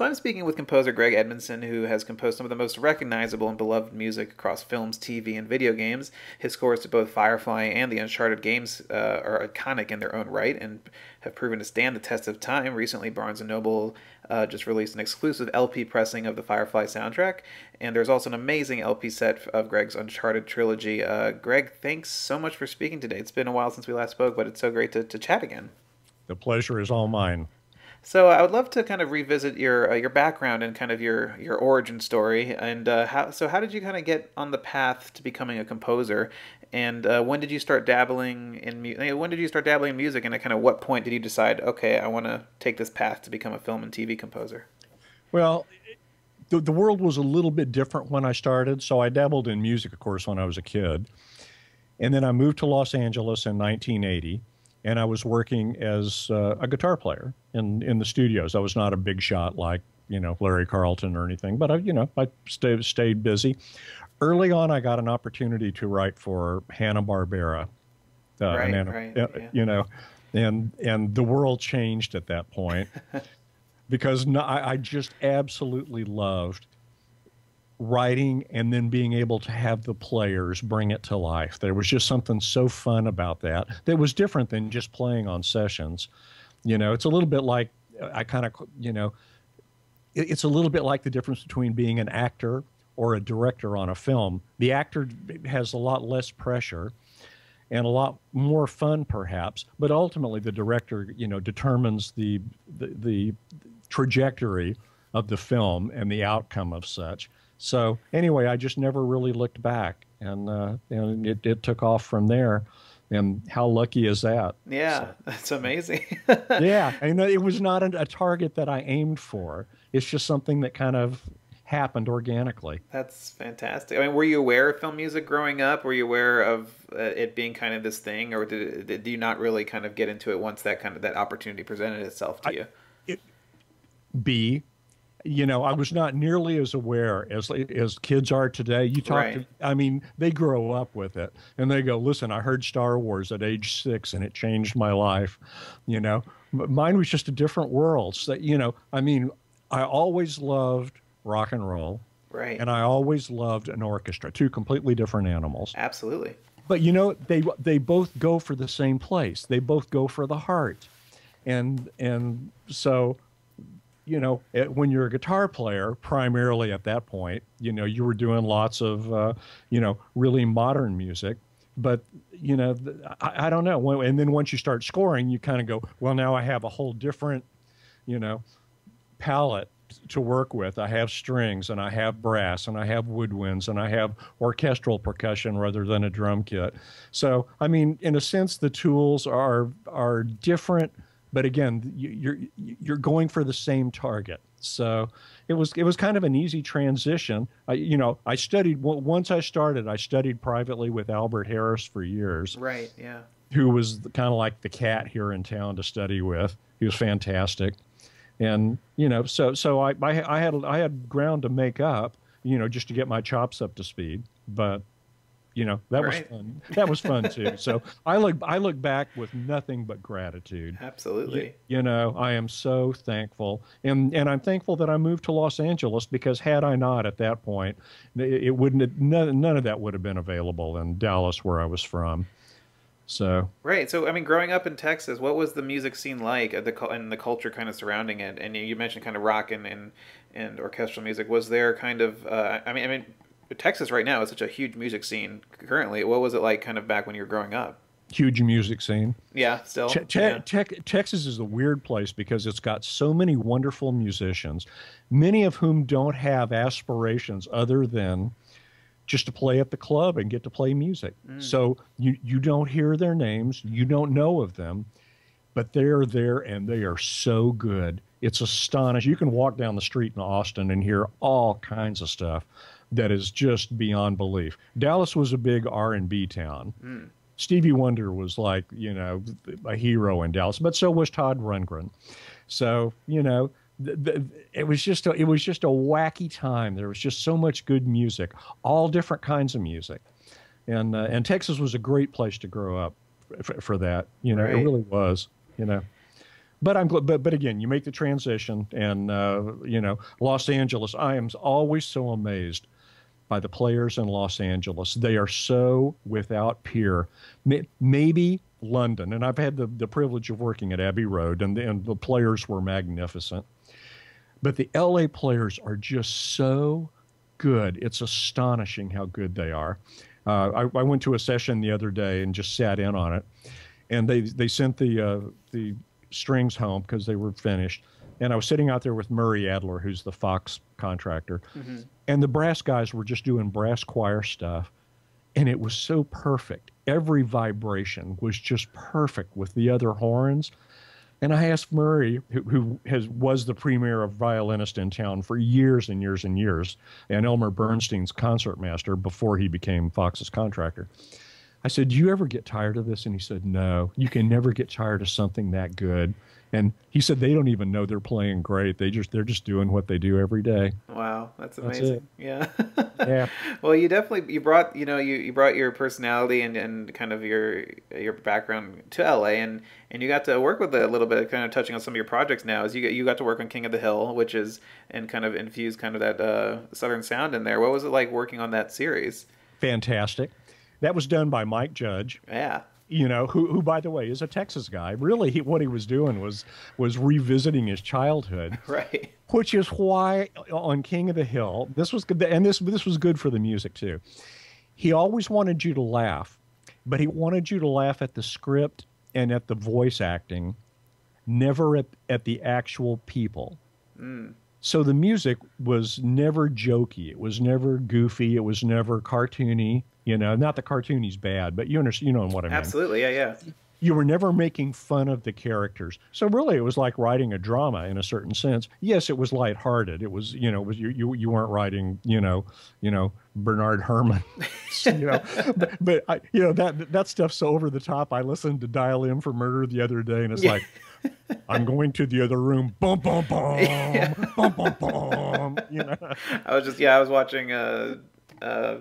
So I'm speaking with composer Greg Edmonson, who has composed some of the most recognizable and beloved music across films, TV, and video games. His scores to both Firefly and the Uncharted games uh, are iconic in their own right and have proven to stand the test of time. Recently, Barnes & Noble uh, just released an exclusive LP pressing of the Firefly soundtrack, and there's also an amazing LP set of Greg's Uncharted trilogy. Uh, Greg, thanks so much for speaking today. It's been a while since we last spoke, but it's so great to, to chat again. The pleasure is all mine. So I would love to kind of revisit your uh, your background and kind of your your origin story, and uh, how so how did you kind of get on the path to becoming a composer, and uh, when did you start dabbling in music? When did you start dabbling in music, and at kind of what point did you decide, okay, I want to take this path to become a film and TV composer? Well, the the world was a little bit different when I started, so I dabbled in music, of course, when I was a kid, and then I moved to Los Angeles in 1980 and I was working as uh, a guitar player in in the studios. I was not a big shot like you know Larry Carlton or anything, but I you know I stayed stayed busy. Early on, I got an opportunity to write for Hanna Barbera, uh, right, and, right, uh, yeah. you know, and and the world changed at that point because no, I, I just absolutely loved writing and then being able to have the players bring it to life. There was just something so fun about that that was different than just playing on sessions. You know, it's a little bit like I kind of, you know, it's a little bit like the difference between being an actor or a director on a film. The actor has a lot less pressure and a lot more fun perhaps, but ultimately the director, you know, determines the the, the trajectory of the film and the outcome of such. So anyway, I just never really looked back, and uh, and it, it took off from there. And how lucky is that? Yeah, so, that's amazing. yeah, and it was not a, a target that I aimed for. It's just something that kind of happened organically. That's fantastic. I mean, were you aware of film music growing up? Were you aware of uh, it being kind of this thing, or did, did you not really kind of get into it once that kind of that opportunity presented itself to I, you? It, B, you know, I was not nearly as aware as as kids are today. You talk right. to, I mean, they grow up with it, and they go, "Listen, I heard Star Wars at age six, and it changed my life." You know, mine was just a different world. So, you know, I mean, I always loved rock and roll, right, and I always loved an orchestra. Two completely different animals. Absolutely. But you know, they they both go for the same place. They both go for the heart, and and so you know, when you're a guitar player, primarily at that point, you know, you were doing lots of, uh, you know, really modern music. But, you know, I, I don't know. And then once you start scoring, you kind of go, well, now I have a whole different, you know, palette to work with. I have strings and I have brass and I have woodwinds and I have orchestral percussion rather than a drum kit. So, I mean, in a sense, the tools are are different but again, you're you're going for the same target. So it was it was kind of an easy transition. I, you know, I studied once I started. I studied privately with Albert Harris for years. Right. Yeah. Who was kind of like the cat here in town to study with. He was fantastic, and you know, so so I I, I had I had ground to make up. You know, just to get my chops up to speed. But you know that right. was fun that was fun too so i look i look back with nothing but gratitude absolutely you, you, know i am so thankful and and i'm thankful that i moved to los angeles because had i not at that point it, it wouldn't have, none, none of that would have been available in dallas where i was from so right. So I mean, growing up in Texas, what was the music scene like, the and the culture kind of surrounding it? And you mentioned kind of rock and and, and orchestral music. Was there kind of? Uh, I mean, I mean, Texas right now is such a huge music scene currently. What was it like kind of back when you were growing up? Huge music scene. Yeah, still. Te- te- yeah. Te- Texas is a weird place because it's got so many wonderful musicians, many of whom don't have aspirations other than just to play at the club and get to play music. Mm. So you you don't hear their names, you don't know of them, but they're there and they are so good. It's astonishing. You can walk down the street in Austin and hear all kinds of stuff that is just beyond belief. Dallas was a big R&B town. Mm. Stevie Wonder was like, you know, a hero in Dallas, but so was Todd Rundgren. So, you know, th- th- it was just a, it was just a wacky time. There was just so much good music, all different kinds of music. And uh, and Texas was a great place to grow up for, for that. You know, right. it really was, you know. but I'm but but again, you make the transition, and uh, you know, Los Angeles. I am always so amazed by the players in Los Angeles. They are so without peer. Maybe London, and I've had the, the privilege of working at Abbey Road, and the, and the players were magnificent. But the LA players are just so good. It's astonishing how good they are. Uh, I, I, went to a session the other day and just sat in on it, and they they sent the uh, the strings home because they were finished. And I was sitting out there with Murray Adler, who's the Fox contractor, mm-hmm. and the brass guys were just doing brass choir stuff, and it was so perfect. Every vibration was just perfect with the other horns. And I asked Murray, who, who, has was the premier of violinist in town for years and years and years, and Elmer Bernstein's concertmaster before he became Fox's contractor. I said, "Do you ever get tired of this?" And he said, "No. You can never get tired of something that good." And he said they don't even know they're playing great. They just they're just doing what they do every day. Wow, that's amazing. That's yeah. yeah. Well, you definitely you brought you know you, you brought your personality and, and kind of your your background to LA and and you got to work with it a little bit, kind of touching on some of your projects now. Is you you got to work on King of the Hill, which is and kind of infuse kind of that uh, southern sound in there. What was it like working on that series? Fantastic. That was done by Mike Judge. Yeah you know, who, who by the way is a Texas guy. Really, he, what he was doing was was revisiting his childhood, right? Which is why on King of the Hill, this was good, and this this was good for the music too. He always wanted you to laugh, but he wanted you to laugh at the script and at the voice acting, never at, at the actual people. Mm. So the music was never jokey. It was never goofy. It was never cartoony. You know, not the cartoony's bad, but you understand, you know what I mean. Absolutely, yeah, yeah. You were never making fun of the characters, so really it was like writing a drama in a certain sense. Yes, it was lighthearted. It was, you know, it was you you, you weren't writing, you know, you know Bernard Herrmann, you know, but, but I, you know that that stuff's so over the top. I listened to Dial M for Murder the other day, and it's yeah. like. I'm going to the other room. Boom, boom, boom, yeah. boom, boom, boom. You know. I was just yeah. I was watching uh, uh,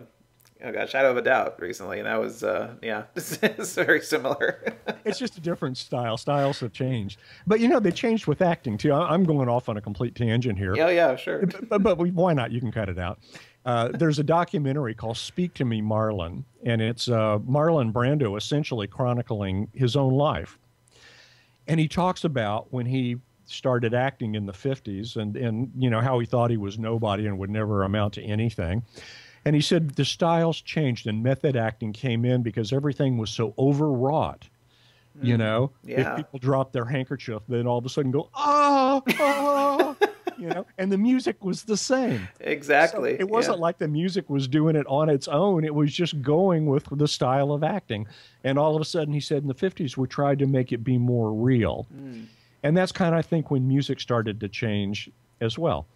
oh god, Shadow of a Doubt recently, and that was uh, yeah, it's very similar. it's just a different style. Styles have changed, but you know they changed with acting too. I'm going off on a complete tangent here. Yeah, yeah, sure. But, but, but why not? You can cut it out. Uh, there's a documentary called "Speak to Me, Marlon," and it's uh, Marlon Brando essentially chronicling his own life, and he talks about when he started acting in the 50s and and you know how he thought he was nobody and would never amount to anything and he said the styles changed and method acting came in because everything was so overwrought. Mm. You know, yeah. if people drop their handkerchief, then all of a sudden go, ah, ah you know, and the music was the same. Exactly. So it wasn't yeah. like the music was doing it on its own. It was just going with the style of acting. And all of a sudden, he said in the 50s, we tried to make it be more real. Mm. And that's kind of, I think, when music started to change as well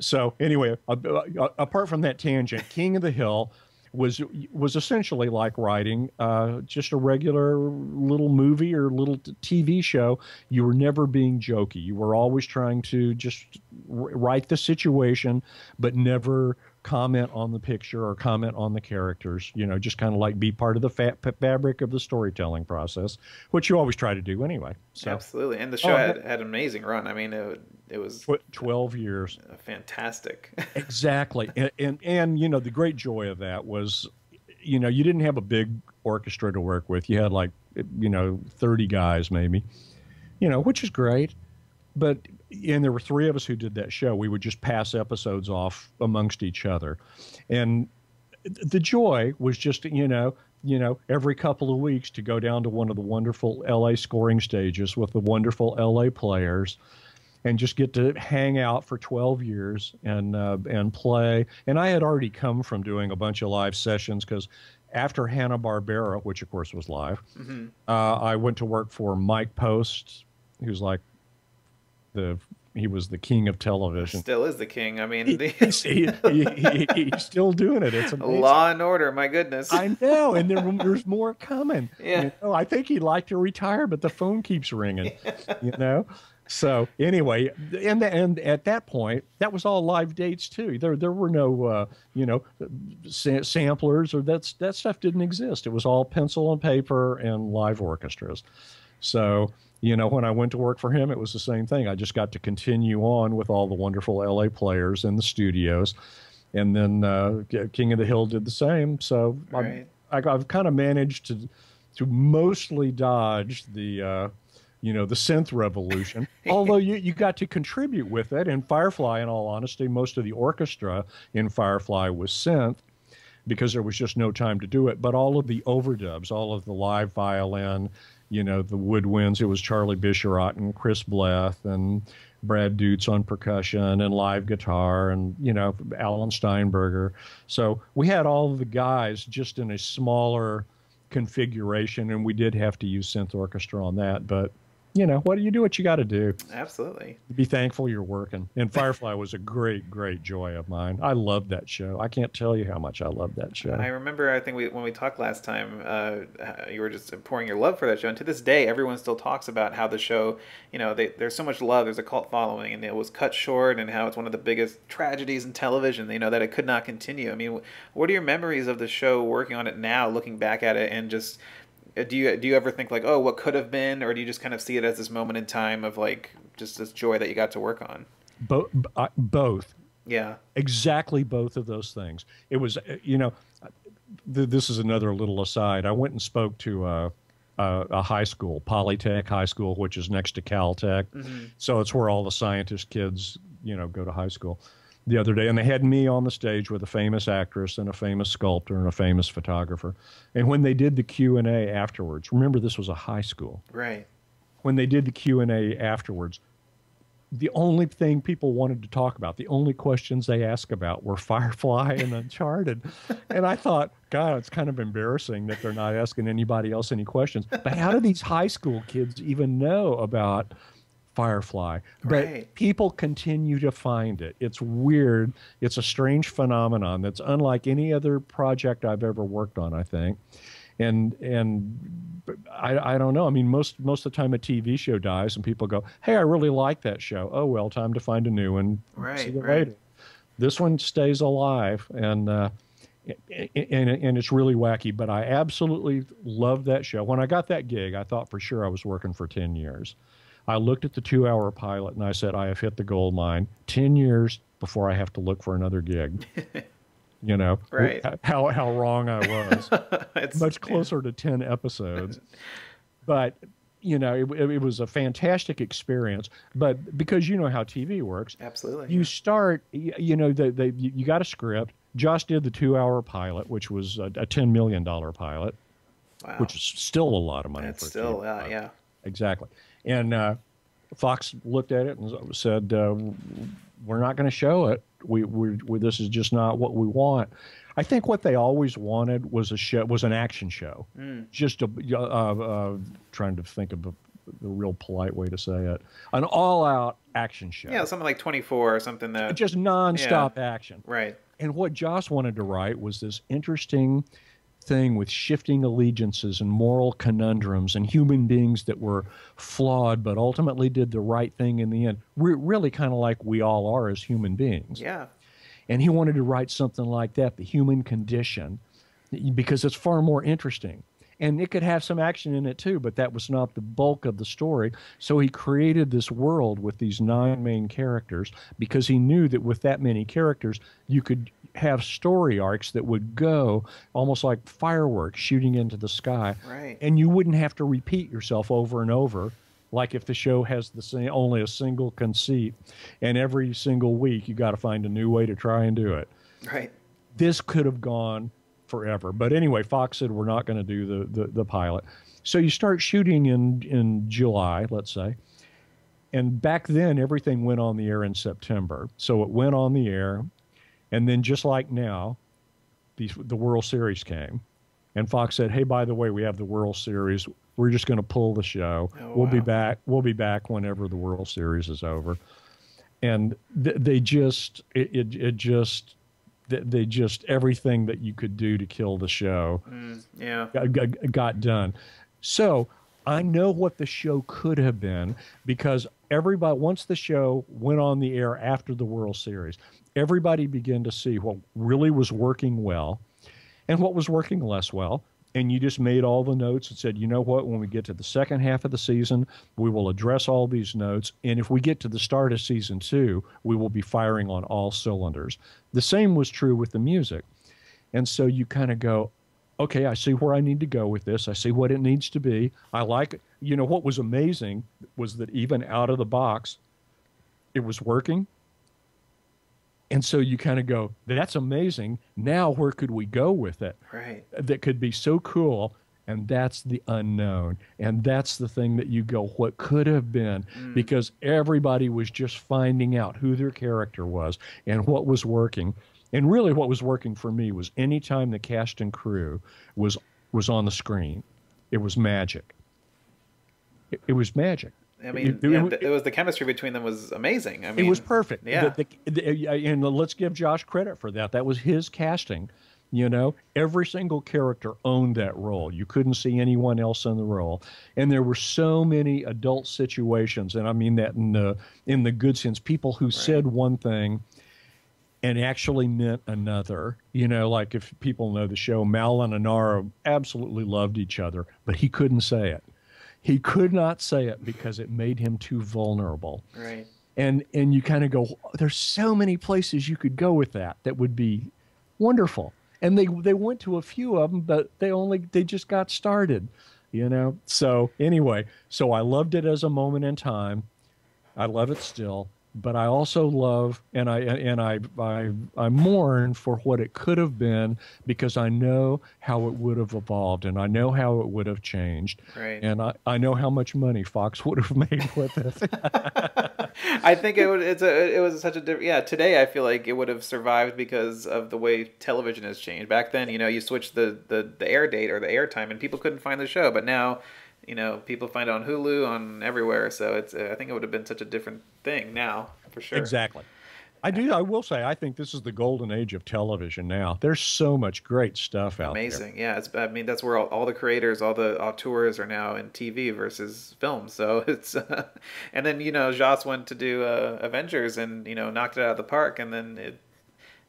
so anyway, apart from that tangent, King of the Hill was was essentially like writing uh, just a regular little movie or little TV show. You were never being jokey. You were always trying to just write the situation, but never comment on the picture or comment on the characters. You know, just kind of like be part of the fa- fabric of the storytelling process, which you always try to do anyway. So, Absolutely, and the show oh, had, had an amazing run. I mean, it, it was twelve years, fantastic. exactly, and, and and you know the great joy of that was, you know, you didn't have a big orchestra to work with. You had like you know thirty guys maybe, you know, which is great but and there were three of us who did that show. We would just pass episodes off amongst each other, and the joy was just you know you know every couple of weeks to go down to one of the wonderful LA scoring stages with the wonderful LA players and just get to hang out for 12 years and uh, and play. And I had already come from doing a bunch of live sessions because after Hanna Barbera, which of course was live, mm-hmm. uh, I went to work for Mike Post, who's like the he was the king of television. Still is the king. I mean, the... he, he, he, he's still doing it. It's amazing. Law and Order. My goodness. I know, and there, there's more coming. Yeah. You know, I think he'd like to retire, but the phone keeps ringing. You know. So anyway, and and at that point, that was all live dates too. There there were no uh, you know sa- samplers or that's that stuff didn't exist. It was all pencil and paper and live orchestras. So you know, when I went to work for him, it was the same thing. I just got to continue on with all the wonderful LA players in the studios. And then uh, King of the Hill did the same. So right. I've, I've kind of managed to to mostly dodge the uh, you know the synth revolution although you, you got to contribute with it and firefly in all honesty most of the orchestra in firefly was synth because there was just no time to do it but all of the overdubs all of the live violin you know the woodwinds. It was charlie bisharat and chris bleth and brad dutz on percussion and live guitar and you know alan steinberger. So we had all the guys just in a smaller configuration and we did have to use synth orchestra on that but you know, what do you do what you got to do? Absolutely. Be thankful you're working. And Firefly was a great, great joy of mine. I loved that show. I can't tell you how much I loved that show. I remember, I think we, when we talked last time, uh, you were just pouring your love for that show. And to this day, everyone still talks about how the show, you know, they, there's so much love, there's a cult following, and it was cut short, and how it's one of the biggest tragedies in television, you know, that it could not continue. I mean, what are your memories of the show working on it now, looking back at it, and just do you do you ever think like oh what could have been? Or do you just kind of see it as this moment in time of like just this joy that you got to work on? Both uh, both. Yeah. Exactly both of those things. It was uh, you know th- this is another little aside. I went and spoke to uh, a, a high school polytech high school which is next to caltech. Mm-hmm. so it's where all the scientist kids you know go to high school the other day, and they had me on the stage with a famous actress and a famous sculptor and a famous photographer. And when they did the Q and A afterwards, remember this was a high school, right? When they did the Q and A afterwards, the only thing people wanted to talk about, the only questions they asked about were Firefly and Uncharted. and I thought, God, it's kind of embarrassing that they're not asking anybody else any questions. But how do these high school kids even know about Firefly. But right. people continue to find it. It's weird. It's a strange phenomenon that's unlike any other project I've ever worked on, I think. And and I, I don't know. I mean, most most of the time a TV show dies and people go, "Hey, I really like that show." Oh well, time to find a new one. Right. See you right. later. This one stays alive and. Uh, and, and it's really wacky, but I absolutely love that show. When I got that gig, I thought for sure I was working for 10 years. I looked at the two hour pilot and I said, I have hit the gold mine 10 years before I have to look for another gig. you know, right. how, how wrong I was. it's much closer yeah. to 10 episodes. but, you know, it, it, was a fantastic experience. But because you know how TV works, absolutely, you yeah. start, you know, the, the, you got a script. Joss did the two hour pilot, which was a, a $10 million pilot, wow. which is still a lot of money. It's still, uh, yeah. Exactly. And uh, Fox looked at it and said, uh, "We're not going to show it. We, we, we, this is just not what we want." I think what they always wanted was a show, was an action show, mm. just a uh, uh, trying to think of a, the real polite way to say it, an all-out action show. Yeah, something like 24 or something that just non-stop yeah. action. Right. And what Joss wanted to write was this interesting thing with shifting allegiances and moral conundrums and human beings that were flawed but ultimately did the right thing in the end. Re- really kind of like we all are as human beings. Yeah. And he wanted to write something like that, the human condition, because it's far more interesting. And it could have some action in it too, but that was not the bulk of the story. So he created this world with these nine main characters because he knew that with that many characters, you could have story arcs that would go almost like fireworks shooting into the sky. Right. And you wouldn't have to repeat yourself over and over like if the show has the same, only a single conceit and every single week you got to find a new way to try and do it. Right. This could have gone forever. But anyway, Fox said we're not going to do the, the, the pilot. So you start shooting in in July, let's say. And back then everything went on the air in September. So it went on the air and then just like now, these, the World Series came, and Fox said, "Hey, by the way, we have the World Series. We're just going to pull the show. Oh, we'll wow. be back. We'll be back whenever the World Series is over." And th- they just it, it, it just they just everything that you could do to kill the show mm, yeah got, got, done so i know what the show could have been because everybody once the show went on the air after the world series everybody began to see what really was working well and what was working less well. And you just made all the notes and said, you know what, when we get to the second half of the season, we will address all these notes. And if we get to the start of season two, we will be firing on all cylinders. The same was true with the music. And so you kind of go, okay, I see where I need to go with this. I see what it needs to be. I like it. You know, what was amazing was that even out of the box, it was working. And so you kind of go, that's amazing. Now, where could we go with it? Right. That could be so cool. And that's the unknown. And that's the thing that you go, what could have been? Mm. Because everybody was just finding out who their character was and what was working. And really, what was working for me was anytime the cast and crew was was on the screen, it was magic. It, it was magic. I mean, it, it, it, was the chemistry between them was amazing. I mean, it was perfect. Yeah, the, the, and let's give Joss credit for that. That was his casting. You know, every single character owned that role. You couldn't see anyone else in the role, and there were so many adult situations, and I mean that in the in the good sense. People who right. said one thing and actually meant another. You know, like if people know the show, Mal and Inara absolutely loved each other, but he couldn't say it. He could not say it because it made him too vulnerable. Right. And and you kind of go, there's so many places you could go with that that would be wonderful. And they they went to a few of them, but they only they just got started, you know. So anyway, so I loved it as a moment in time. I love it still but I also love and I and I, I I mourn for what it could have been because I know how it would have evolved and I know how it would have changed. Right. And I, I know how much money Fox would have made with it. I think it would it's a it was such a different yeah, today I feel like it would have survived because of the way television has changed. Back then, you know, you switch the, the, the air date or the air time and people couldn't find the show, but now you know, people find it on Hulu, on everywhere. So it's, uh, I think it would have been such a different thing now, for sure. Exactly. I do. I will say, I think this is the golden age of television now. There's so much great stuff out Amazing. there. Amazing. Yeah. It's, I mean, that's where all, all, the creators, all the auteurs are now in TV versus film. So it's, uh, and then, you know, Joss went to do uh, Avengers and, you know, knocked it out of the park. And then it,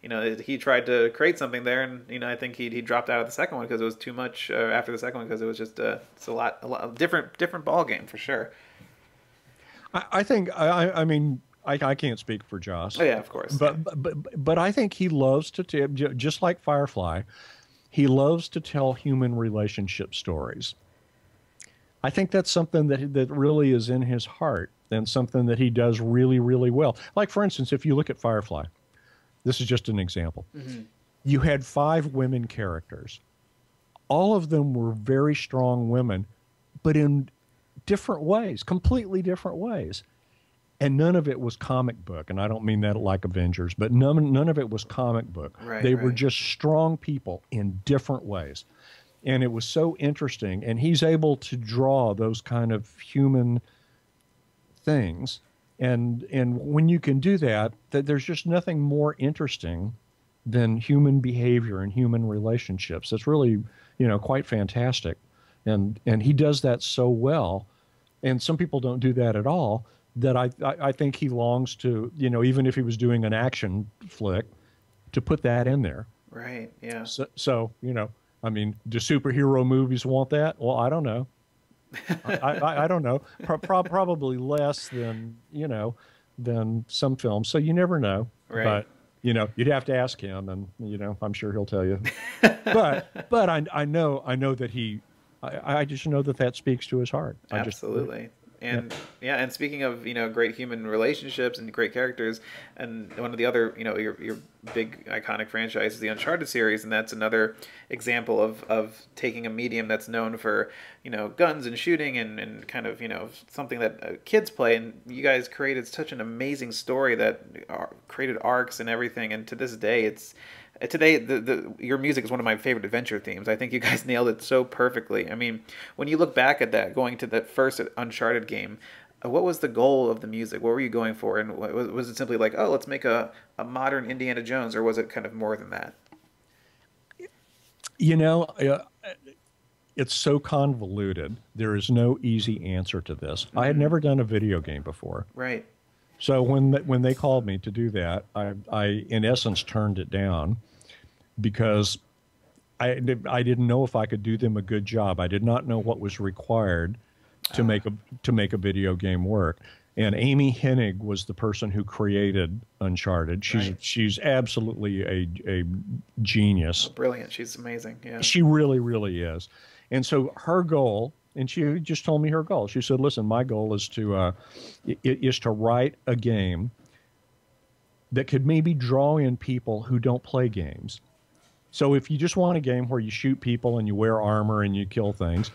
you know, he tried to create something there, and you know, I think he he dropped out of the second one because it was too much uh, after the second one because it was just uh, it's a lot a lot different different ball game for sure. I, I think I I mean I, I can't speak for Joss. Oh, yeah, of course. But, but but but I think he loves to t- just like Firefly, he loves to tell human relationship stories. I think that's something that that really is in his heart and something that he does really really well. Like for instance, if you look at Firefly, this is just an example. Mm-hmm. You had five women characters. All of them were very strong women, but in different ways, completely different ways. And none of it was comic book, and I don't mean that like Avengers, but none none of it was comic book. Right, they right. were just strong people in different ways, and it was so interesting. And he's able to draw those kind of human things and and when you can do that that there's just nothing more interesting than human behavior and human relationships. It's really you know quite fantastic. And and he does that so well. And some people don't do that at all that I, I, I think he longs to you know even if he was doing an action flick to put that in there. Right yeah. So, so you know i mean do superhero movies want that? Well i don't know I, I, I, don't know. Pro- pro- probably less than you know than some films. So you never know. Right. But you know, you'd have to ask him, and you know, I'm sure he'll tell you. but but I I know I know that he. I, I just know that that speaks to his heart. Absolutely. And yeah. yeah. and speaking of you know great human relationships and great characters, and one of the other you know your your big iconic franchise is the Uncharted series, and that's another example of of taking a medium that's known for you know guns and shooting and and kind of you know something that uh, kids play, and you guys created such an amazing story that uh, created arcs and everything, and to this day it's today the, the your music is one of my favorite adventure themes. I think you guys nailed it so perfectly. I mean when you look back at that going to that first uncharted game uh, what was the goal of the music? What were you going for? And was, was it simply like oh let's make a, a modern indiana jones or was it kind of more than that? You know uh, it's so convoluted. There is no easy answer to this. Mm-hmm. i had mm-hmm. never done a video game before. Right so when when they called me to do that, I, I in essence turned it down because I, I didn't know if I could do them a good job. I did not know what was required to make a to make a video game work. And Amy Hennig was the person who created Uncharted. She's Right. she's absolutely a a genius. Brilliant. She's amazing. Yeah. She really, really is. And so her goal, and she just told me her goal. She said, "Listen, my goal is to uh, is to write a game that could maybe draw in people who don't play games. So if you just want a game where you shoot people and you wear armor and you kill things."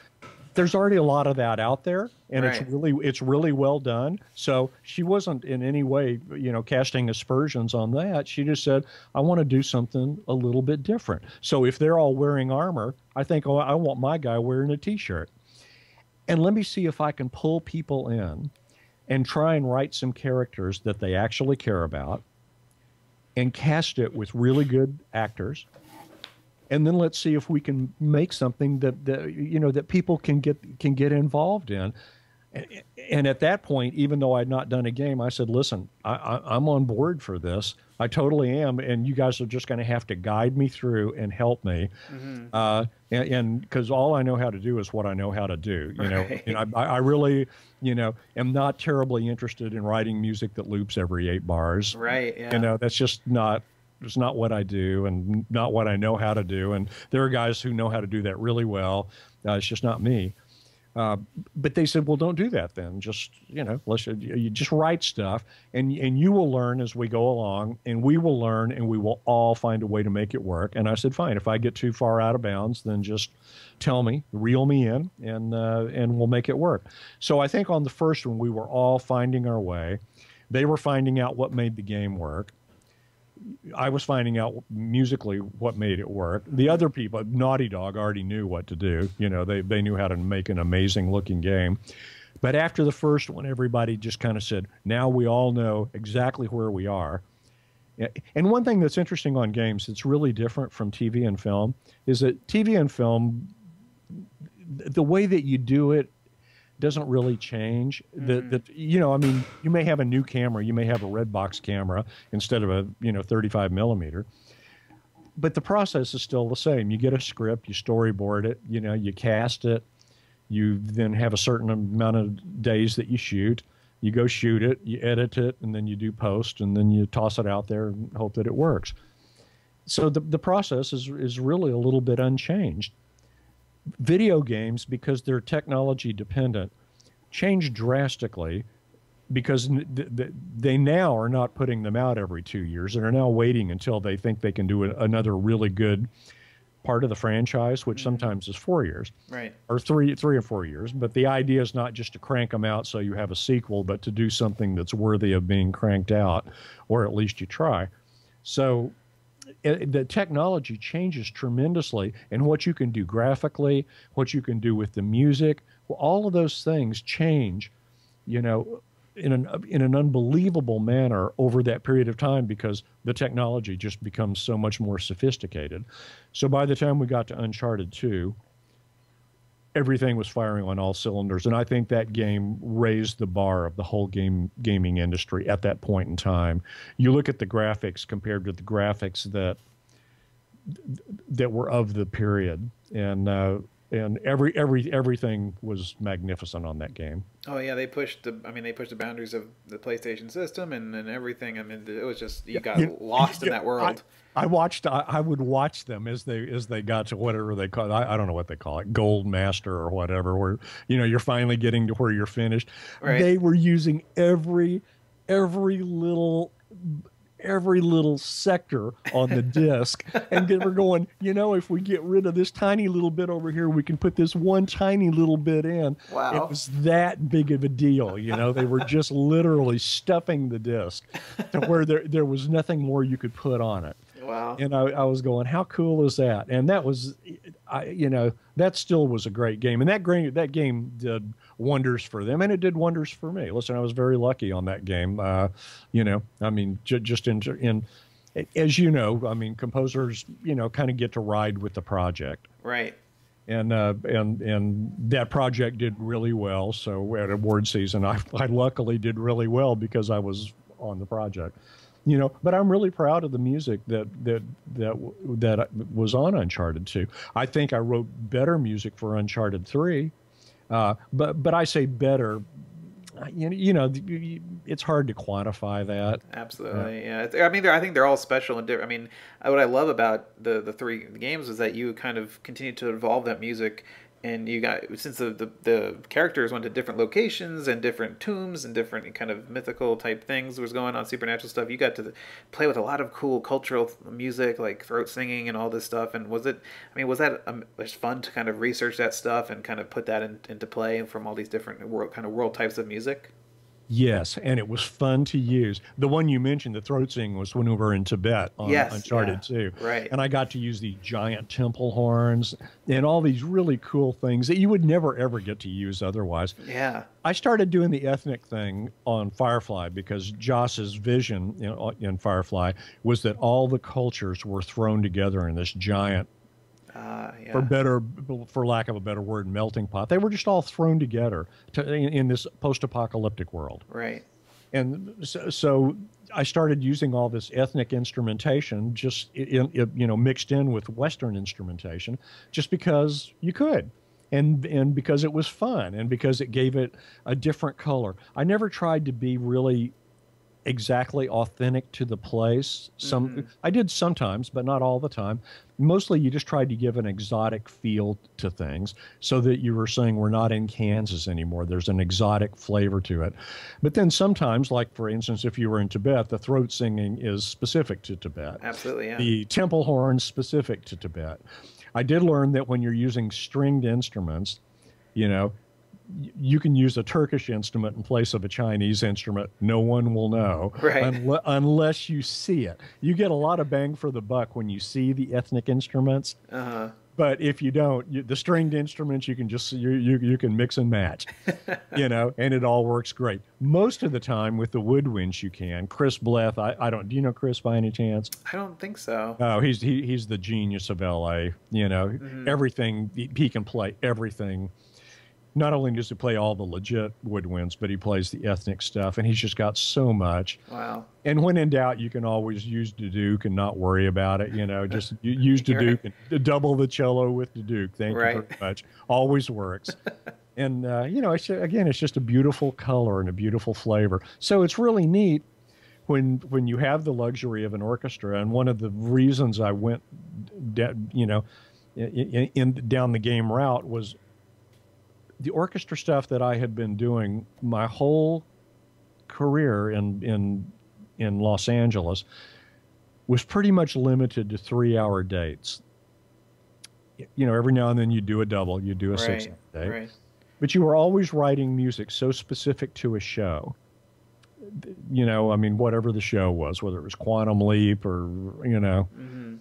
There's already a lot of that out there, and Right. it's really it's really well done. So she wasn't in any way, you know, casting aspersions on that. She just said, "I want to do something a little bit different." So if they're all wearing armor, I think, "Oh, I want my guy wearing a t-shirt." And let me see if I can pull people in and try and write some characters that they actually care about and cast it with really good actors. And then let's see if we can make something that, that you know that people can get can get involved in. And at that point even though i'd not done a game i said listen I, i'm on board for this i totally am and you guys are just going to have to guide me through and help me uh, and because all i know how to do is what i know how to do you know Right. and I, I I really you know am not terribly interested in writing music that loops every eight bars right. Yeah. you know that's just not it's not what i do and not what i know how to do and there are guys who know how to do that really well uh, it's just not me uh, but they said well don't do that then. Just you know let's you just write stuff and and you will learn as we go along and we will learn and we will all find a way to make it work. And i said fine. If i get too far out of bounds then just tell me reel me in and uh, and we'll make it work. So i think on the first one we were all finding our way. They were finding out what made the game work I was finding out musically what made it work. The other people, Naughty Dog, already knew what to do. You know, they they knew how to make an amazing looking game. But after the first one, everybody just kind of said, "Now we all know exactly where we are." And one thing that's interesting on games that's really different from TV and film is that TV and film, the way that you do it doesn't really change. That mm. that you know, I mean, you may have a new camera, you may have a red box camera instead of a you know 35 millimeter, but the process is still the same. You get a script, you storyboard it, you know, you cast it, you then have a certain amount of days that you shoot. You go shoot it, you edit it, and then you do post, and then you toss it out there and hope that it works. So the the process is is really a little bit unchanged video games because they're technology dependent change drastically because n- th- th- they now are not putting them out every two years. And are now waiting until they think they can do another really good part of the franchise which mm-hmm. sometimes is four years Right. or three three or four years. But the idea is not just to crank them out so you have a sequel but to do something that's worthy of being cranked out or at least you try. So the technology changes tremendously and what you can do graphically what you can do with the music. All of those things change you know in an in an unbelievable manner over that period of time because the technology just becomes so much more sophisticated. So by the time we got to uncharted 2 everything was firing on all cylinders and i think that game raised the bar of the whole game gaming industry at that point in time you look at the graphics compared to the graphics that that were of the period and uh, and every every everything was magnificent on that game Oh yeah, they pushed the. I mean, they pushed the boundaries of the PlayStation system and, and everything. I mean, it was just you got lost in that world. I, I watched. I, I would watch them as they as they got to whatever they call. I, I don't know what they call it, Gold Master or whatever. Where you know you're finally getting to where you're finished. Right. They were using every every little every little sector on the disc and they were going you know if we get rid of this tiny little bit over here we can put this one tiny little bit in Wow. it was that big of a deal you know they were just literally stuffing the disc to where there there was nothing more you could put on it Wow. and I, I was going, how cool is that? And that was, I, you know, that still was a great game, and that game that game did wonders for them, and it did wonders for me. Listen, I was very lucky on that game. Uh, you know, I mean, j- just in in as you know, I mean, composers, you know, kind of get to ride with the project Right. and uh, and and that project did really well. So at award season, I, I luckily did really well because I was on the project. You know but i'm really proud of the music that that that that was on uncharted 2 i think i wrote better music for uncharted 3 uh, but but i say better you know, it's hard to quantify that. Absolutely, yeah. yeah. I mean, I think they're all special and different. I mean, what I love about the the three games is that you kind of continue to evolve that music and you got since the, the, the characters went to different locations and different tombs and different kind of mythical type things was going on supernatural stuff you got to play with a lot of cool cultural music like throat singing and all this stuff. And was it i mean was that um, was fun to kind of research that stuff and kind of put that in, into play from all these different world kind of world types of music Yes, and it was fun to use. The one you mentioned, the throat singing, was when we were in Tibet on yes, Uncharted yeah, 2. Right. And I got to use the giant temple horns and all these really cool things that you would never ever get to use otherwise. Yeah. I started doing the ethnic thing on Firefly because Joss's vision in, in Firefly was that all the cultures were thrown together in this giant uh, yeah. for better, for lack of a better word, melting pot. They were just all thrown together to, in, in, this post-apocalyptic world. Right. And so, so, I started using all this ethnic instrumentation, just in, in, you know, mixed in with Western instrumentation, just because you could. And, and because it was fun and because it gave it a different color. I never tried to be really exactly authentic to the place. Some mm-hmm. I did sometimes, but not all the time. Mostly, you just tried to give an exotic feel to things, so that you were saying we're not in Kansas anymore. There's an exotic flavor to it. But then sometimes, like for instance, if you were in Tibet, the throat singing is specific to Tibet. Absolutely, yeah. The temple horns specific to Tibet. I did learn that when you're using stringed instruments, you know, you can use a Turkish instrument in place of a Chinese instrument. No one will know right. unle- unless you see it. You get a lot of bang for the buck when you see the ethnic instruments. Uh-huh. But if you don't, you, the stringed instruments you can just you, you you can mix and match, you know, and it all works great. Most of the time with the woodwinds you can. Chris Bleth, I, I don't. Do you know Chris by any chance? I don't think so. Oh, he's he, he's the genius of LA. You know, mm-hmm. everything he can play everything not only does he play all the legit woodwinds, but he plays the ethnic stuff, and he's just got so much. Wow. And when in doubt, you can always use the duduk and not worry about it. You know, just use the duduk right. and double the cello with the duduk. Thank right. you very much. Always works. and uh, you know, it's, again, it's just a beautiful color and a beautiful flavor. So it's really neat when when you have the luxury of an orchestra. And one of the reasons I went, you know, in, in down the game route was the orchestra stuff that I had been doing my whole career in in in Los Angeles was pretty much limited to three hour dates. You know, every now and then you do a double, you do a right, six hour date. Right. But you were always writing music so specific to a show. You know, I mean, whatever the show was, whether it was Quantum Leap or, you know, mm-hmm.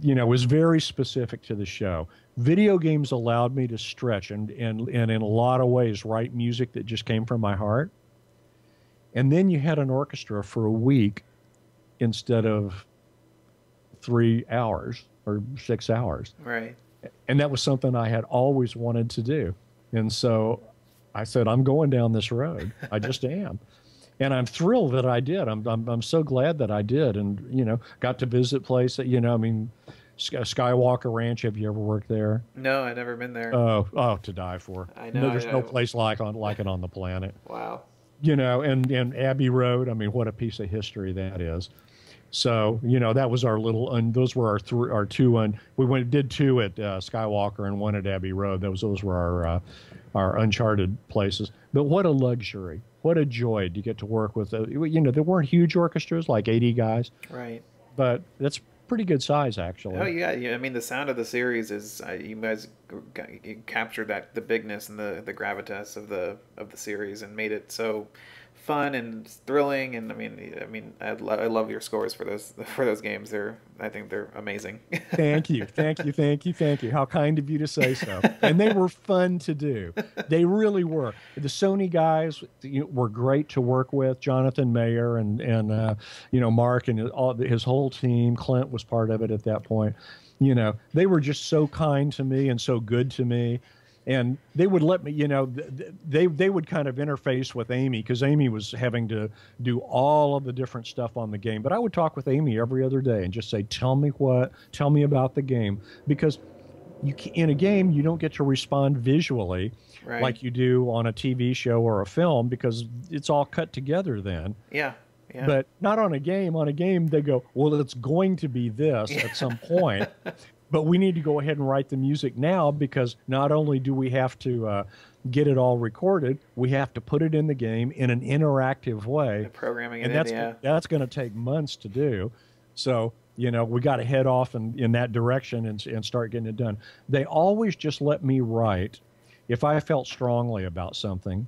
You know, was very specific to the show video games allowed me to stretch and, and, and in a lot of ways write music that just came from my heart. And then you had an orchestra for a week instead of three hours or six hours. Right. And that was something I had always wanted to do. And so I said, I'm going down this road. I just am. And I'm thrilled that I did. I'm, I'm, I'm so glad that I did. And, you know, got to visit places, you know, I mean, Skywalker Ranch. Have you ever worked there? No, I've never been there. Oh, oh, to die for. I know. No, there's I no place like on like it on the planet. Wow. You know, and and Abbey Road. I mean, what a piece of history that is. So you know, that was our little. and those were our three, our two. and we went did two at uh, Skywalker and one at Abbey Road. Those those were our uh, our uncharted places. But what a luxury! What a joy to get to work with. Uh, you know, there weren't huge orchestras like 80 guys. Right. But that's pretty good size actually. Oh yeah, yeah. I mean the sound of the series is uh, you guys you captured that the bigness and the the gravitas of the of the series and made it so fun and thrilling and I mean I mean I, lo- I love your scores for those for those games they're I think they're amazing. thank you, thank you, thank you, thank you. How kind of you to say so. and they were fun to do. They really were. The Sony guys were great to work with. Jonathan Mayer and and uh, you know Mark and all his whole team. Clint was part of it at that point. You know they were just so kind to me and so good to me and they would let me you know they they would kind of interface with amy because amy was having to do all of the different stuff on the game but i would talk with amy every other day and just say tell me what tell me about the game because you in a game you don't get to respond visually right. like you do on a tv show or a film because it's all cut together then yeah yeah. But not on a game. On a game, they go, well, it's going to be this yeah. at some point. But we need to go ahead and write the music now because not only do we have to uh, get it all recorded, we have to put it in the game in an interactive way. The programming and that's, yeah. that's going to take months to do. So, you know, we got to head off in, in that direction and, and start getting it done. They always just let me write if I felt strongly about something.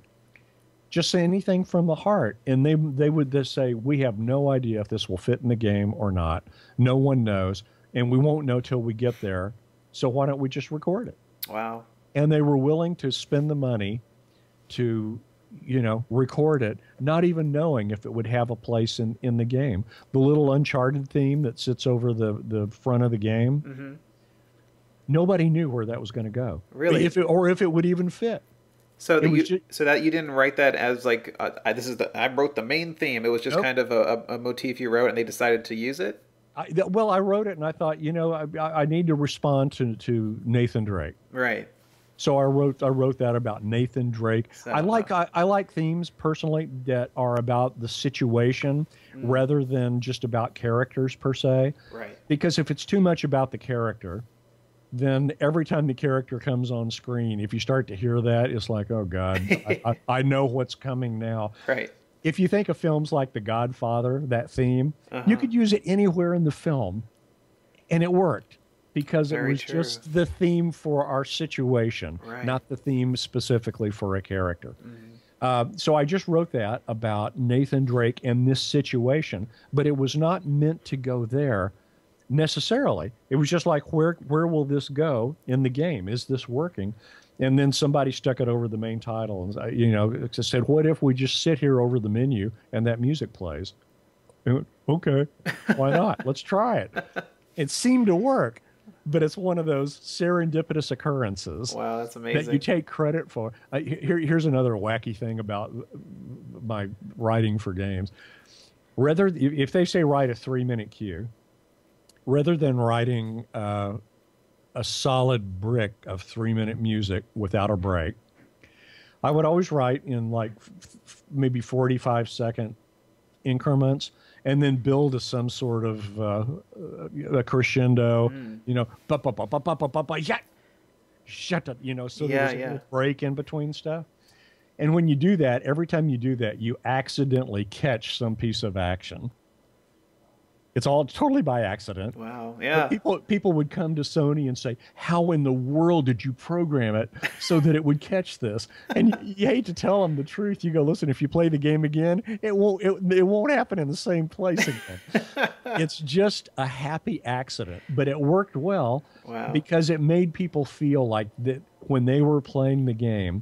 Just say anything from the heart, and they they would just say, "We have no idea if this will fit in the game or not. No one knows." And we won't know till we get there. So why don't we just record it? Wow. And they were willing to spend the money to, you know, record it, not even knowing if it would have a place in, in the game. The little Uncharted theme that sits over the, the front of the game, mm-hmm. nobody knew where that was going to go. Really? If it, or if it would even fit. So that you, just, so that you didn't write that as like uh, this is the I wrote the main theme. It was just nope. kind of a, a, motif you wrote, and they decided to use it. I, well, I wrote it and I thought, you know, I, I need to respond to, to Nathan Drake. Right. So I wrote I wrote that about Nathan Drake. So, I like I, I, like themes personally that are about the situation mm. rather than just about characters per se. Right. Because if it's too much about the character, then every time the character comes on screen, if you start to hear that, it's like, oh God, I, I, I, know what's coming now. Right if you think of films like The Godfather, that theme, uh-huh. you could use it anywhere in the film, and it worked because Very it was true. just the theme for our situation, right. not the theme specifically for a character. Mm-hmm. Uh, so I just wrote that about Nathan Drake and this situation, but it was not meant to go there necessarily. It was just like where where will this go in the game? Is this working? And then somebody stuck it over the main title and you know said what if we just sit here over the menu and that music plays? Went, okay why not? Let's try it. It seemed to work but it's one of those serendipitous occurrences wow that's amazing that you take credit for. Uh, here, here's another wacky thing about my writing for games. Rather if they say write a three minute cue rather than writing uh, a solid brick of three minute music without a break. I would always write in like f- maybe 45 second increments and then build to some sort of uh, a crescendo, mm. you know, ba ba ba ba ba ba ba ba yeah, shut up, you know, so yeah, there's yeah. a break in between stuff. And when you do that, every time you do that, you accidentally catch some piece of action. It's all totally by accident. Wow. Yeah. But people people would come to Sony and say, "How in the world did you program it so that it would catch this?" And you, you, hate to tell them the truth. You go, "Listen, if you play the game again, it won't it, it won't happen in the same place again." it's just a happy accident, but it worked well wow. because it made people feel like that when they were playing the game,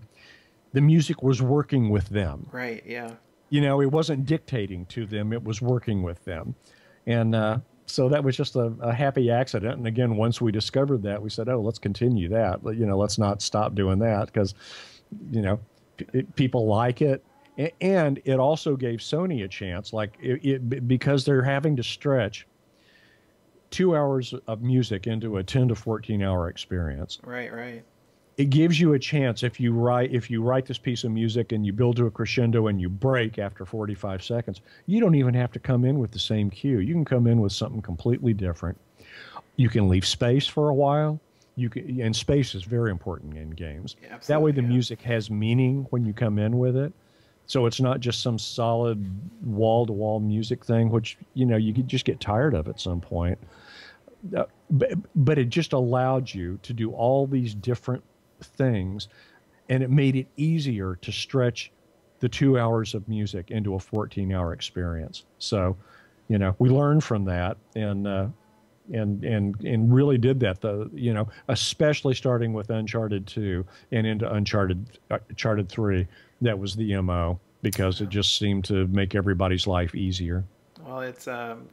the music was working with them. Right. Yeah. You know, it wasn't dictating to them; it was working with them. And uh, so that was just a, a, happy accident. And again, once we discovered that, we said, "Oh, let's continue that. But, you know, let's not stop doing that because, you know, p- people like it." And it also gave Sony a chance, like it, it, because they're having to stretch two hours of music into a 10 to 14 hour experience. Right, right it gives you a chance if you write if you write this piece of music and you build to a crescendo and you break after 45 seconds you don't even have to come in with the same cue. You can come in with something completely different. You can leave space for a while. You can and space is very important in games. Yeah, that way the yeah. music has meaning when you come in with it. So it's not just some solid wall to wall music thing which you know you could just get tired of at some point. Uh, but, but it just allowed you to do all these different things, and it made it easier to stretch the two hours of music into a 14 hour experience. So, you know, we learned from that and, uh, and, and, and really did that the, you know, especially starting with Uncharted 2 and into Uncharted, uh, Uncharted 3. That was the MO because it just seemed to make everybody's life easier. Well, it's, um,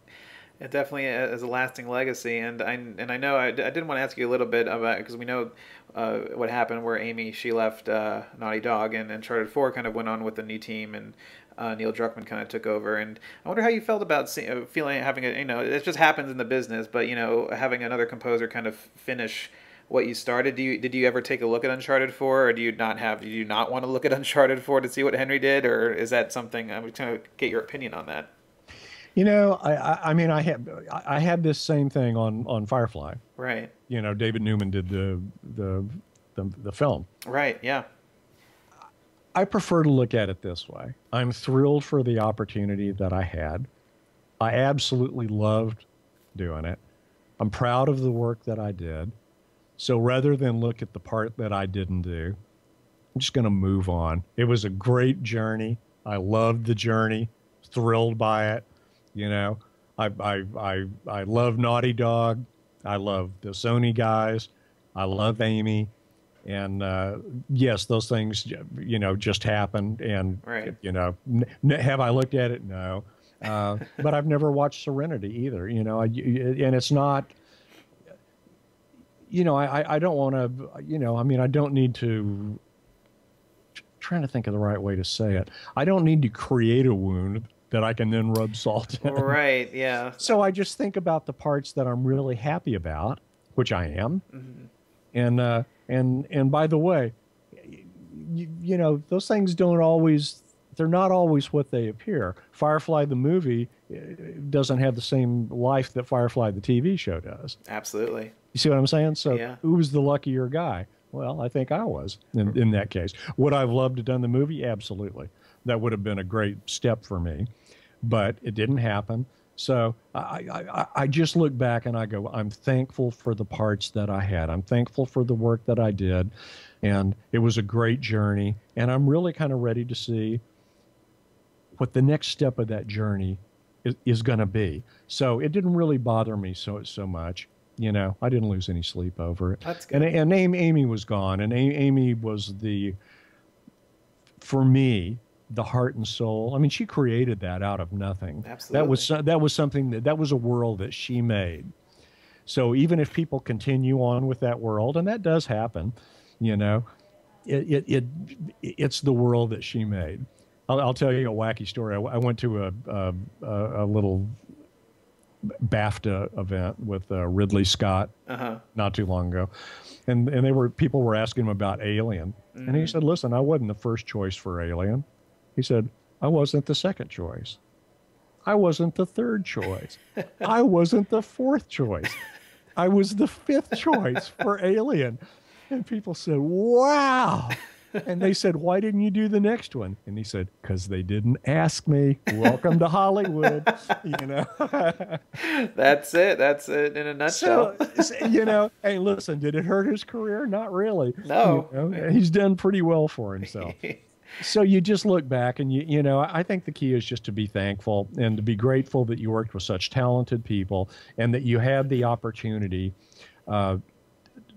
It definitely has a lasting legacy, and I and I know I, I did want to ask you a little bit about because we know uh, what happened where Amy she left uh, Naughty Dog and Uncharted Four kind of went on with the new team and uh, Neil Druckmann kind of took over. And I wonder how you felt about see, uh, feeling having a you know it just happens in the business, but you know having another composer kind of finish what you started. Do you did you ever take a look at Uncharted Four, or do you not have? Do you not want to look at Uncharted Four to see what Henry did, or is that something? I'm trying to get your opinion on that. You know, I, I, I mean, I had I had this same thing on on Firefly. Right. You know, David Newman did the the the, the film. Right. Yeah. I prefer to look at it this way. I'm thrilled for the opportunity that I had. I absolutely loved doing it. I'm proud of the work that I did. So rather than look at the part that I didn't do, I'm just going to move on. It was a great journey. I loved the journey, thrilled by it. You know, I I I I love Naughty Dog. I love the Sony guys. I love Amy and uh, yes, those things you know just happened. And right. you know, n- have I looked at it? No, uh, but I've never watched Serenity either. You know, I, and it's not. You know, I I don't want to. You know, I mean, I don't need to. Trying to think of the right way to say it. I don't need to create a wound that I can then rub salt in. Right. Yeah. So I just think about the parts that I'm really happy about, which I am, mm-hmm. and uh, and and by the way, you, you know those things don't always they're not always what they appear. Firefly the movie uh, doesn't have the same life that Firefly the TV show does. Absolutely. You see what I'm saying? So yeah. who's the luckier guy? Well, I think I was in, in that case. Would I've loved to have done the movie? Absolutely. That would have been a great step for me, but it didn't happen. So I, I, I just look back and I go, I'm thankful for the parts that I had. I'm thankful for the work that I did. And it was a great journey. And I'm really kind of ready to see what the next step of that journey is, is going to be. So it didn't really bother me so, so much. You know, I didn't lose any sleep over it. That's good. And, and Amy was gone. And Amy was the, for me, the heart and soul. I mean, she created that out of nothing. Absolutely. That was that was something that that was a world that she made. So even if people continue on with that world, and that does happen, you know, it it, it it's the world that she made. I'll, I'll tell you a wacky story. I, I went to a, a, a little BAFTA event with uh, Ridley Scott uh-huh. not too long ago, and and they were people were asking him about Alien, mm-hmm. and he mm-hmm. said, "Listen, I wasn't the first choice for Alien. He said, I wasn't the second choice. I wasn't the third choice. I wasn't the fourth choice. I was the fifth choice for Alien. And people said, Wow. And they said, Why didn't you do the next one? And he said, Because they didn't ask me. Welcome to Hollywood. You know? That's it. That's it in a nutshell. So, you know, hey, listen, did it hurt his career? Not really. No. You know, he's done pretty well for himself so you just look back and you you know I think the key is just to be thankful and to be grateful that you worked with such talented people and that you had the opportunity uh,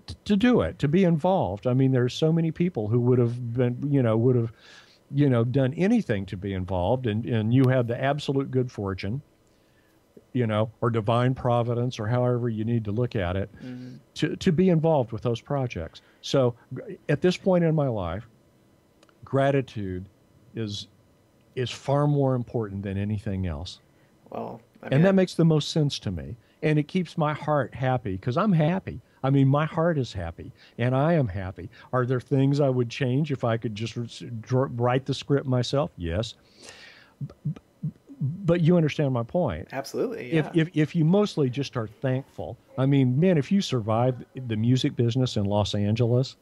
t- to do it to be involved. I mean, there's so many people who would have been you know would have you know done anything to be involved and and you had the absolute good fortune you know, or divine providence, or however you need to look at it, mm-hmm. to, to be involved with those projects. So at this point in my life, gratitude is is far more important than anything else. Well, I mean, and that makes the most sense to me. And it keeps my heart happy because I'm happy. I mean, my heart is happy and I am happy. Are there things I would change if I could just write the script myself? Yes. But you understand my point. Absolutely. Yeah. If, if, if you mostly just are thankful, I mean, man, if you survive the music business in Los Angeles,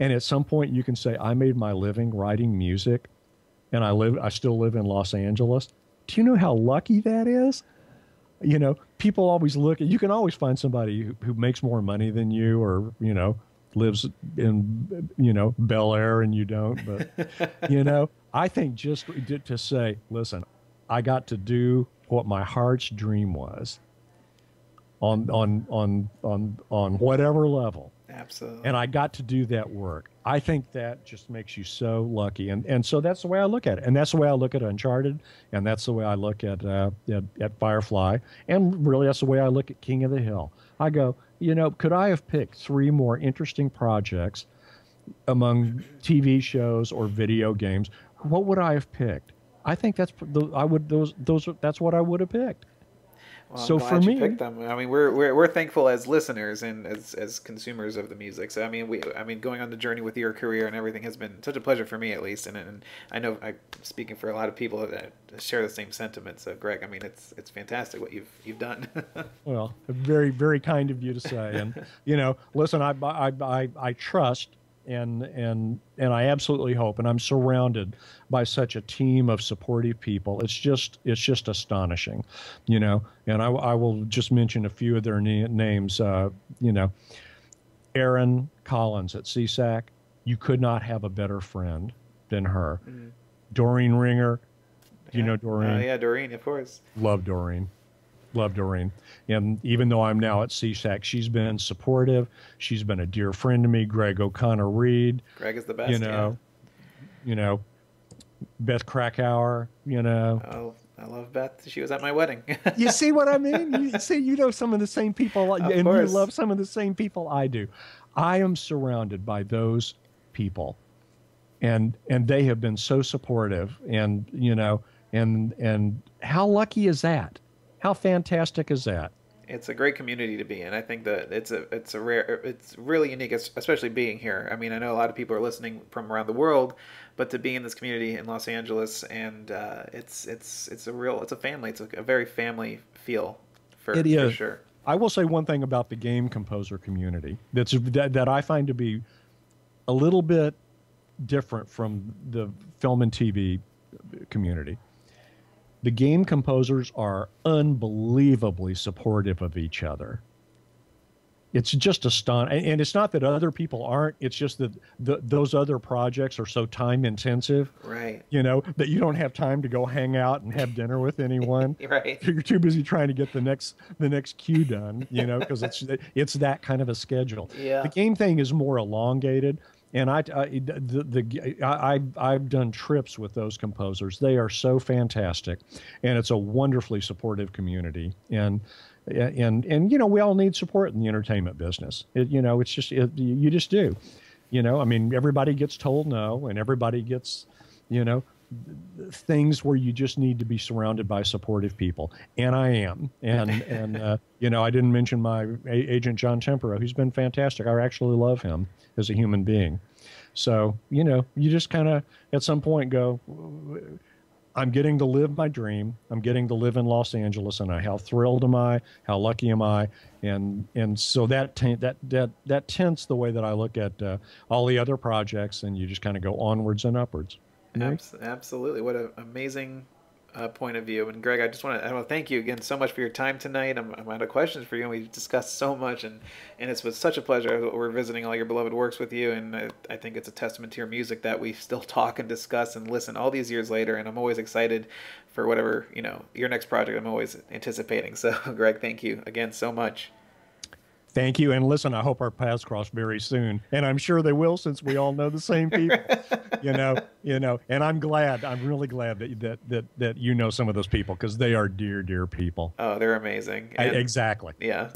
and at some point you can say i made my living writing music and i live i still live in los angeles. Do you know how lucky that is? You know people always look at you can always find somebody who, who makes more money than you or you know lives in you know bel air and you don't but you know i think just to say listen i got to do what my heart's dream was on on on on on whatever level Absolutely. And I got to do that work. I think that just makes you so lucky. And and so that's the way I look at it. And that's the way I look at Uncharted. And that's the way I look at uh, at, at Firefly. And really, that's the way I look at King of the Hill. I go, you know, could I have picked three more interesting projects among TV shows or video games? What would I have picked? I think that's I would those those that's what I would have picked. Well, so for me, them. I mean, we're, we're we're thankful as listeners and as as consumers of the music. So I mean, we I mean, going on the journey with your career and everything has been such a pleasure for me at least. And and I know I speaking for a lot of people that share the same sentiments. So Greg, I mean, it's it's fantastic what you've you've done. well, very very kind of you to say. And you know, listen, I I I, I trust and and and I absolutely hope, and I'm surrounded by such a team of supportive people. It's just it's just astonishing, you know. And I, I will just mention a few of their na- names. Uh, you know, Erin Collins at SESAC. You could not have a better friend than her. Mm-hmm. Doreen Ringer. Do you know Doreen? Uh, yeah, Doreen, of course. Love Doreen love Doreen. And even though I'm now at SESAC, she's been supportive. She's been a dear friend to me. Greg O'Connor Reed. Greg is the best. You know, yeah. you know, Beth Krakauer. You know. Oh, I love Beth. She was at my wedding. you see what I mean? You see, you know some of the same people, of and course. you love some of the same people I do. I am surrounded by those people, and and they have been so supportive, and you know, and and how lucky is that? How fantastic is that? It's a great community to be in. I think that it's a it's a rare it's really unique, especially being here. I mean, I know a lot of people are listening from around the world, but to be in this community in Los Angeles and uh, it's it's it's a real it's a family. It's a, a very family feel for, it is. for sure. I will say one thing about the game composer community that's that, that I find to be a little bit different from the film and TV community the game composers are unbelievably supportive of each other. It's just astonishing. And it's not that other people aren't, it's just that the, those other projects are so time intensive. Right. You know, that you don't have time to go hang out and have dinner with anyone. right. You're too busy trying to get the next the next cue done, you know, because it's it's that kind of a schedule. Yeah. The game thing is more elongated and I, I the, the I I've done trips with those composers. They are so fantastic, and it's a wonderfully supportive community. And and and you know we all need support in the entertainment business. It, you know it's just it, you just do. You know I mean everybody gets told no, and everybody gets you know things where you just need to be surrounded by supportive people and i am and and uh, you know i didn't mention my a- agent john tempero who's been fantastic i actually love him as a human being. So, you know, you just kind of at some point go, I'm getting to live my dream. I'm getting to live in Los Angeles, and I, how thrilled am I? How lucky am I? And and so that t- that that that tints the way that I look at uh, all the other projects, and you just kind of go onwards and upwards. Absolutely, what an amazing uh, point of view. And Greg, I just want to thank you again so much for your time tonight. I'm, I'm out of questions for you, and we discussed so much, and and it's was such a pleasure. We're visiting all your beloved works with you, and I, I think it's a testament to your music that we still talk and discuss and listen all these years later. And I'm always excited for whatever you know your next project. I'm always anticipating. So, Greg, thank you again so much. Thank you. And listen, I hope our paths cross very soon. And I'm sure they will since we all know the same people. you know, you know, and I'm glad, I'm really glad that that that, that you know some of those people because they are dear, dear people. Oh, they're amazing. And, I, exactly. Yeah.